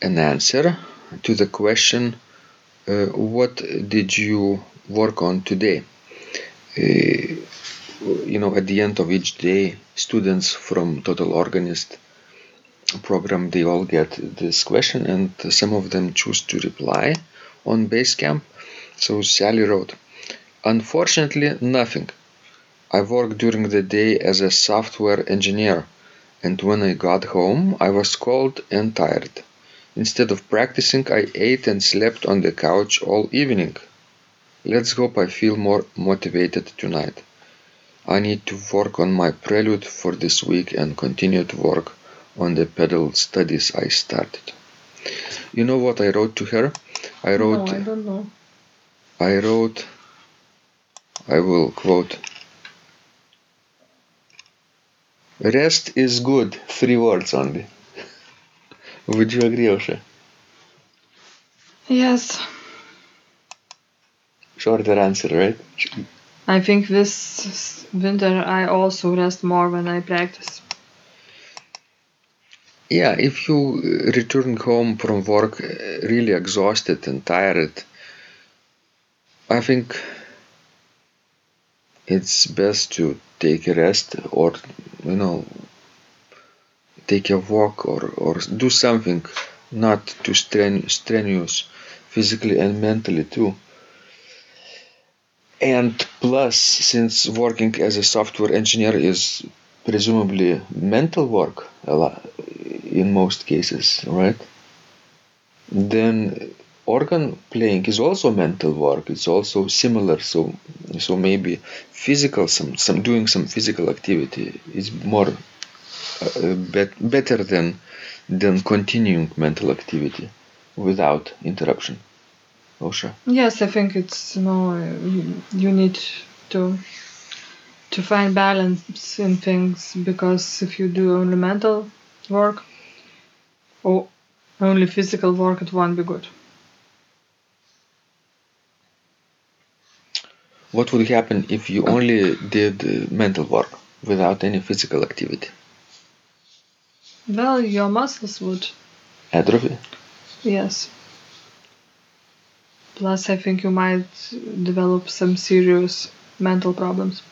An answer to the question uh, What did you work on today? Uh, you know, at the end of each day, students from Total Organist program they all get this question, and some of them choose to reply on Basecamp. So Sally wrote, Unfortunately, nothing. I worked during the day as a software engineer, and when I got home, I was cold and tired. Instead of practicing, I ate and slept on the couch all evening. Let's hope I feel more motivated tonight. I need to work on my prelude for this week and continue to work on the pedal studies I started. You know what I wrote to her? I wrote no, I don't know. I wrote, I will quote, Rest is good, three words only. Would you agree, Aušra? Yes, Shorter answer, right? I think this winter I also rest more when I practice. Yeah, if you uh, return home from work uh, really exhausted and tired, I think it's best to take a rest or, you know, take a walk or, or do something not too stren- strenuous physically and mentally too. And plus, since working as a software engineer is presumably mental work a lot, in most cases, right? Then organ playing is also mental work. It's also similar. So, so maybe physical, some, some doing some physical activity is more bet, better than than continuing mental activity without interruption. Aušra. Yes, I think it's know you, you need to to find balance in things because if you do only mental work or only physical work, it won't be good. What would happen if you only did uh, mental work without any physical activity? Well, your muscles would. Atrophy? Yes. Plus, I think you might develop some serious mental problems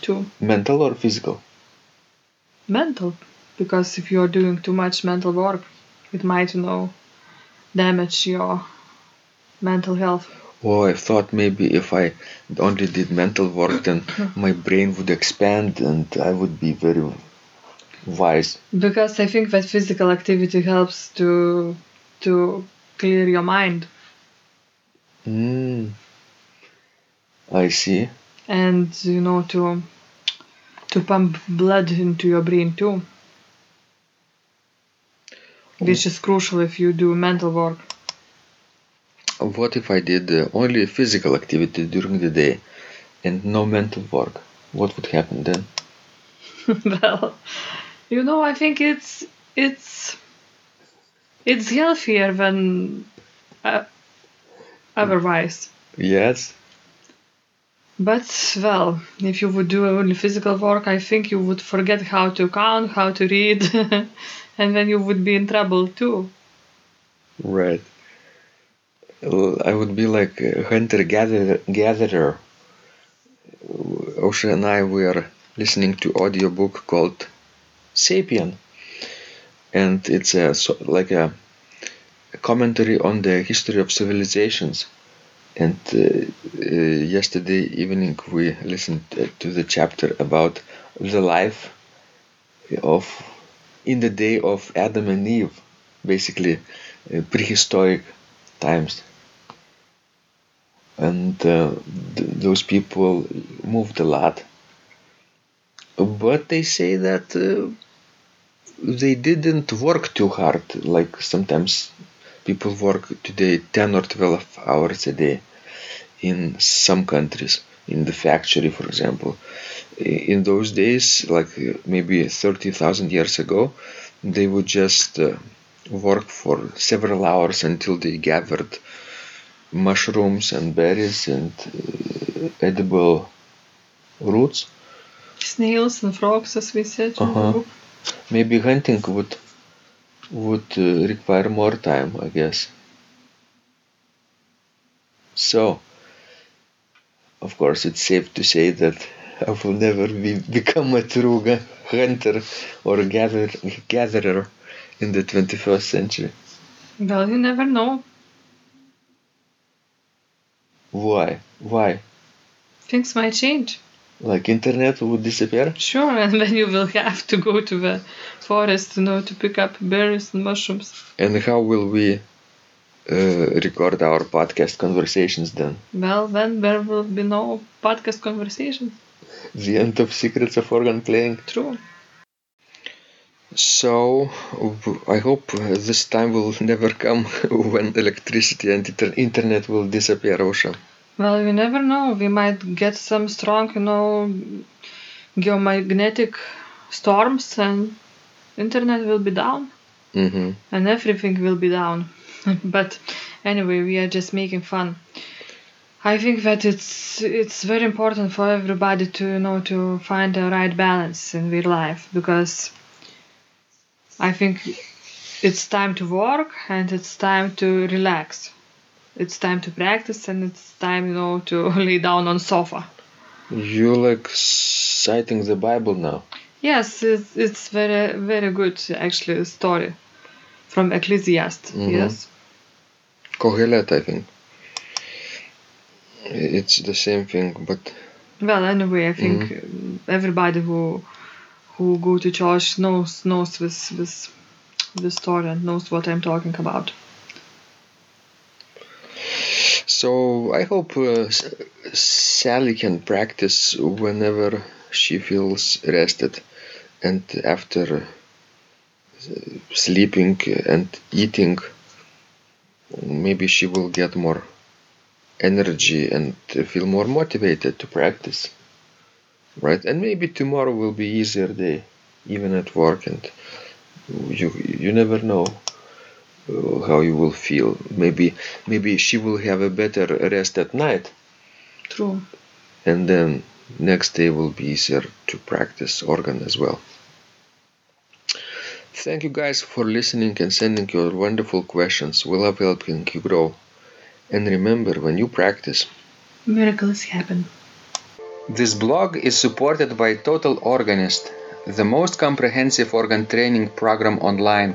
too. Mental or physical? Mental, because if you are doing too much mental work, it might, you know, damage your mental health. Oh, I thought maybe if I only did mental work, then my brain would expand and I would be very wise. Because I think that physical activity helps to to clear your mind Mm. I see. and you know to to pump blood into your brain too. Which is crucial if you do mental work. What if I did uh, only physical activity during the day and no mental work? What would happen then? well, you know, I think it's it's it's healthier than uh, otherwise. Yes. But, well, if you would do only physical work, I think you would forget how to count, how to read, and then you would be in trouble too. Right. I would be like a hunter gatherer. gatherer. Aušra and I were listening to audiobook called Sapien, and it's a so, like a, a commentary on the history of civilizations. And uh, uh, yesterday evening we listened uh, to the chapter about the life of in the day of Adam and Eve, basically prehistoric times. And uh, th- those people moved a lot. But they say that uh, they didn't work too hard. Like sometimes people work today 10 or 12 hours a day in some countries, in the factory, for example. In those days, like maybe 30,000 years ago, they would just uh, work for several hours until they gathered mushrooms and berries and uh, edible roots. Snails and frogs, as we said. Uh-huh. Maybe hunting would would uh, require more time, I guess. So, of course, it's safe to say that I will never be, become a true hunter or gather, gatherer in the 21st century. Well, you never know. Why? Why? Things might change. Like internet would disappear? Sure, and then you will have to go to the forest, you know, to pick up berries and mushrooms. And how will we uh, record our podcast conversations then? Well, then there will be no podcast conversations. The end of Secrets of Organ Playing? True. So, I hope this time will never come when electricity and inter- internet will disappear, Aušra. Well, we never know. We might get some strong, you know, geomagnetic storms and internet will be down Mm-hmm. and everything will be down. but anyway, we are just making fun. I think that it's it's very important for everybody to you know to find the right balance in their life because I think it's time to work and it's time to relax. It's time to practice and it's time you know to lay down on sofa. You like citing the Bible now. Yes, it's, it's very very good actually story from Ecclesiastes. Mhm. Yes. Kohelet, I think. It's the same thing, but Well, anyway, I think um, everybody who who go to church knows knows this this this story and knows what I'm talking about. So I hope uh, Sally can practice whenever she feels rested and after uh, sleeping and eating. Maybe she will get more energy and feel more motivated to practice. Right? And maybe tomorrow will be easier day, even at work, and you you never know Uh, how you will feel. Maybe maybe she will have a better rest at night, True. and then next day will be easier to practice organ as well. Thank you guys for listening and sending your wonderful questions. We love helping you grow. And remember, when you practice, Miracles happen. This blog is supported by Total Organist, the most comprehensive organ training program online,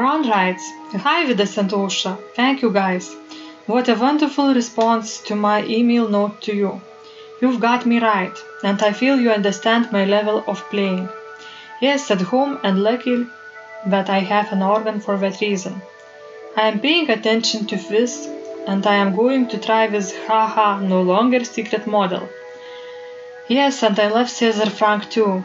Ron writes, Hi Vidas and Aušra, thank you guys. What a wonderful response to my email note to you. You've got me right, and I feel you understand my level of playing. Yes, at home, and lucky that I have an organ for that reason. I am paying attention to this, and I am going to try this haha no longer secret model. Yes, and I love César Franck too.